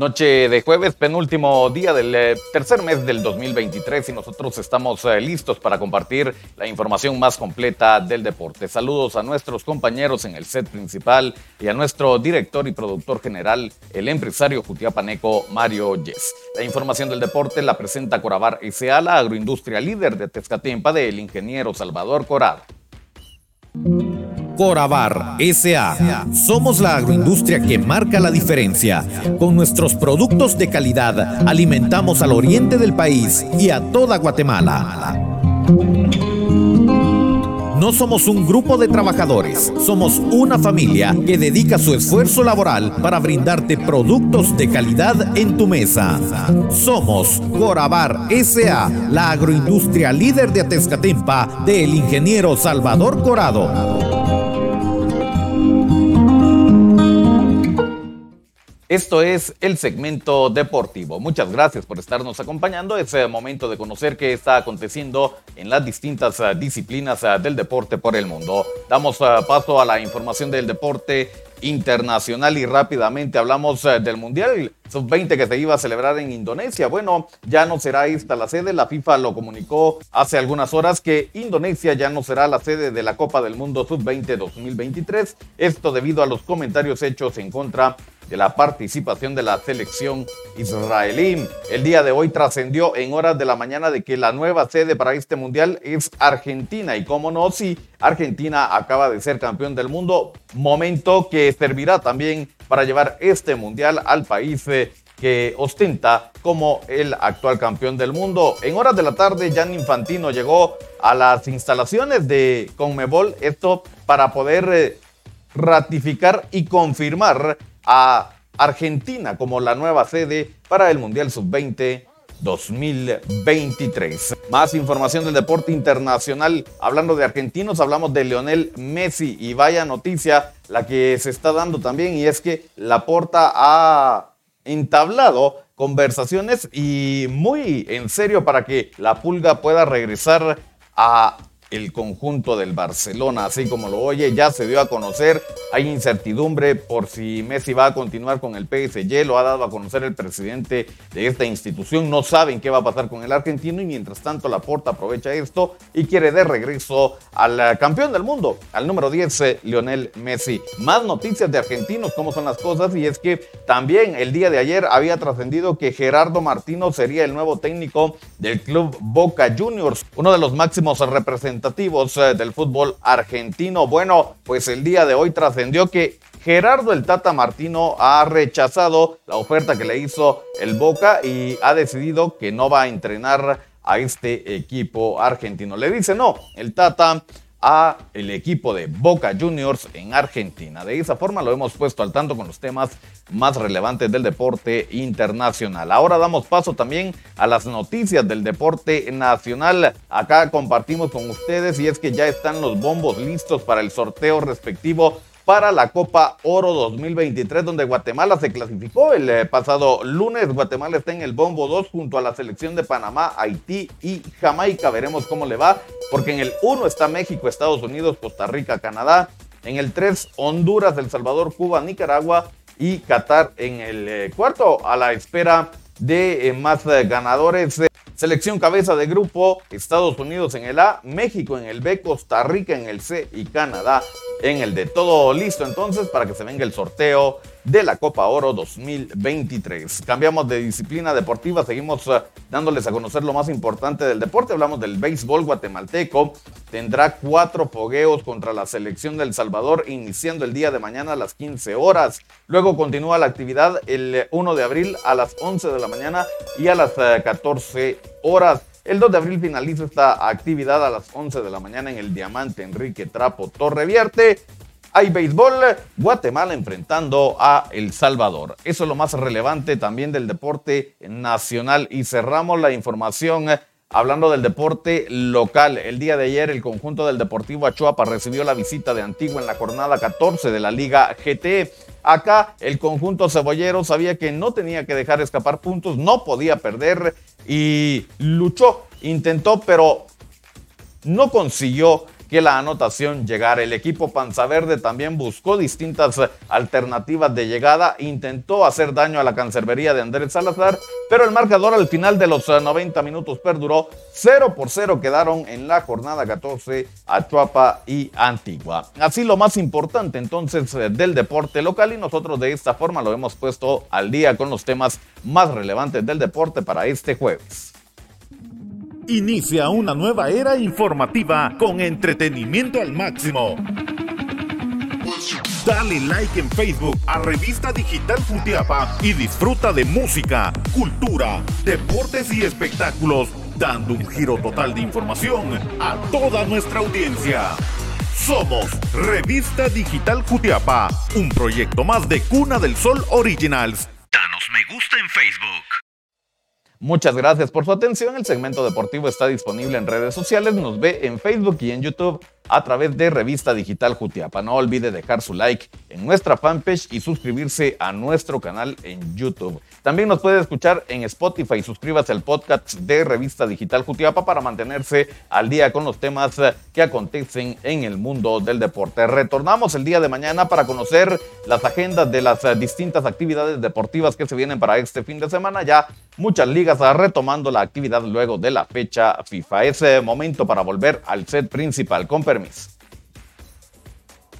Noche de jueves, penúltimo día del eh, tercer mes del 2023 y nosotros estamos eh, listos para compartir la información más completa del deporte. Saludos a nuestros compañeros en el set principal y a nuestro director y productor general, el empresario jutiapaneco Mario Yes. La información del deporte la presenta Corabar S.A., la agroindustria líder de Tezcatempa del ingeniero Salvador Corado. Corabar SA. Somos la agroindustria que marca la diferencia. Con nuestros productos de calidad alimentamos al oriente del país y a toda Guatemala. No somos un grupo de trabajadores, somos una familia que dedica su esfuerzo laboral para brindarte productos de calidad en tu mesa. Somos Corabar SA, la agroindustria líder de Atezcatempa del ingeniero Salvador Corado. Esto es el segmento deportivo. Muchas gracias por estarnos acompañando. Es el momento de conocer qué está aconteciendo en las distintas eh, disciplinas eh, del deporte por el mundo. Damos eh, paso a la información del deporte internacional y rápidamente hablamos del Mundial Sub-20 que se iba a celebrar en Indonesia. Bueno, ya no será esta la sede. La FIFA lo comunicó hace algunas horas que Indonesia ya no será la sede de la Copa del Mundo Sub-20 2023. Esto debido a los comentarios hechos en contra de la participación de la selección israelí. El día de hoy trascendió en horas de la mañana de que la nueva sede para este mundial es Argentina. Y cómo no, si Argentina acaba de ser campeón del mundo, momento que servirá también para llevar este mundial al país eh, que ostenta como el actual campeón del mundo. En horas de la tarde, Jan Infantino llegó a las instalaciones de Conmebol, esto para poder eh, ratificar y confirmar a Argentina como la nueva sede para el Mundial Sub-20 2023. Más información del deporte internacional. Hablando de argentinos, hablamos de Lionel Messi y vaya noticia la que se está dando también y es que Laporta ha entablado conversaciones y muy en serio para que la pulga pueda regresar a el conjunto del Barcelona, así como lo oye, ya se dio a conocer, hay incertidumbre por si Messi va a continuar con el PSG, lo ha dado a conocer el presidente de esta institución, no saben qué va a pasar con el argentino y mientras tanto Laporta aprovecha esto y quiere de regreso al eh, campeón del mundo, al número 10, eh, Lionel Messi. Más noticias de argentinos, cómo son las cosas, y es que también el día de ayer había trascendido que Gerardo Martino sería el nuevo técnico del club Boca Juniors, uno de los máximos representantes eh, del fútbol argentino. Bueno, pues el día de hoy trascendió que Gerardo el Tata Martino ha rechazado la oferta que le hizo el Boca y ha decidido que no va a entrenar a este equipo argentino. Le dice no, el Tata a el equipo de Boca Juniors en Argentina. De esa forma lo hemos puesto al tanto con los temas más relevantes del deporte internacional. Ahora damos paso también a las noticias del deporte nacional. Acá compartimos con ustedes y es que ya están los bombos listos para el sorteo respectivo para la Copa Oro 2023, donde Guatemala se clasificó el eh, pasado lunes. Guatemala está en el bombo 2 junto a la selección de Panamá, Haití y Jamaica. Veremos cómo le va, porque en el 1 está México, Estados Unidos, Costa Rica, Canadá. En el 3, Honduras, El Salvador, Cuba, Nicaragua y Qatar en el eh, cuarto, a la espera de eh, más ganadores. Selección cabeza de grupo, Estados Unidos en el A, México en el B, Costa Rica en el C y Canadá en el de todo. Listo entonces para que se venga el sorteo de la Copa Oro 2023. Cambiamos de disciplina deportiva, seguimos eh, dándoles a conocer lo más importante del deporte. Hablamos del béisbol guatemalteco. Tendrá cuatro fogueos contra la selección del Salvador iniciando el día de mañana a las 15 horas. Luego continúa la actividad el 1 de abril a las 11 de la mañana y a las 14 eh, horas. El 2 de abril finaliza esta actividad a las 11 de la mañana en el Diamante Enrique Trapo Torre Vierte. Hay béisbol, Guatemala enfrentando a El Salvador. Eso es lo más relevante también del deporte nacional. Y cerramos la información hablando del deporte local. El día de ayer el conjunto del Deportivo Achuapa recibió la visita de Antigua en la jornada 14 de la Liga GT. Acá el conjunto cebollero sabía que no tenía que dejar escapar puntos, no podía perder y luchó, intentó, pero no consiguió que la anotación llegara. El equipo Panzaverde también buscó distintas alternativas de llegada, intentó hacer daño a la cancerbería de Andrés Salazar, pero el marcador al final de los 90 minutos perduró 0 por 0 quedaron en la jornada 14 Chuapa y Antigua. Así lo más importante entonces del deporte local y nosotros de esta forma lo hemos puesto al día con los temas más relevantes del deporte para este jueves. Inicia una nueva era informativa con entretenimiento al máximo. Dale like en Facebook a Revista Digital Futiapa y disfruta de música, cultura, deportes y espectáculos, dando un giro total de información a toda nuestra audiencia. Somos Revista Digital Jutiapa, un proyecto más de Cuna del Sol Originals. Danos me gusta en Facebook. Muchas gracias por su atención. El segmento deportivo está disponible en redes sociales. Nos ve en Facebook y en YouTube a través de Revista Digital Jutiapa. No olvide dejar su like en nuestra fanpage y suscribirse a nuestro canal en YouTube. También nos puede escuchar en Spotify. Suscríbase al podcast de Revista Digital Jutiapa para mantenerse al día con los temas que acontecen en el mundo del deporte. Retornamos el día de mañana para conocer las agendas de las distintas actividades deportivas que se vienen para este fin de semana. Ya muchas ligas retomando la actividad luego de la fecha FIFA. Es momento para volver al set principal. Con permiso.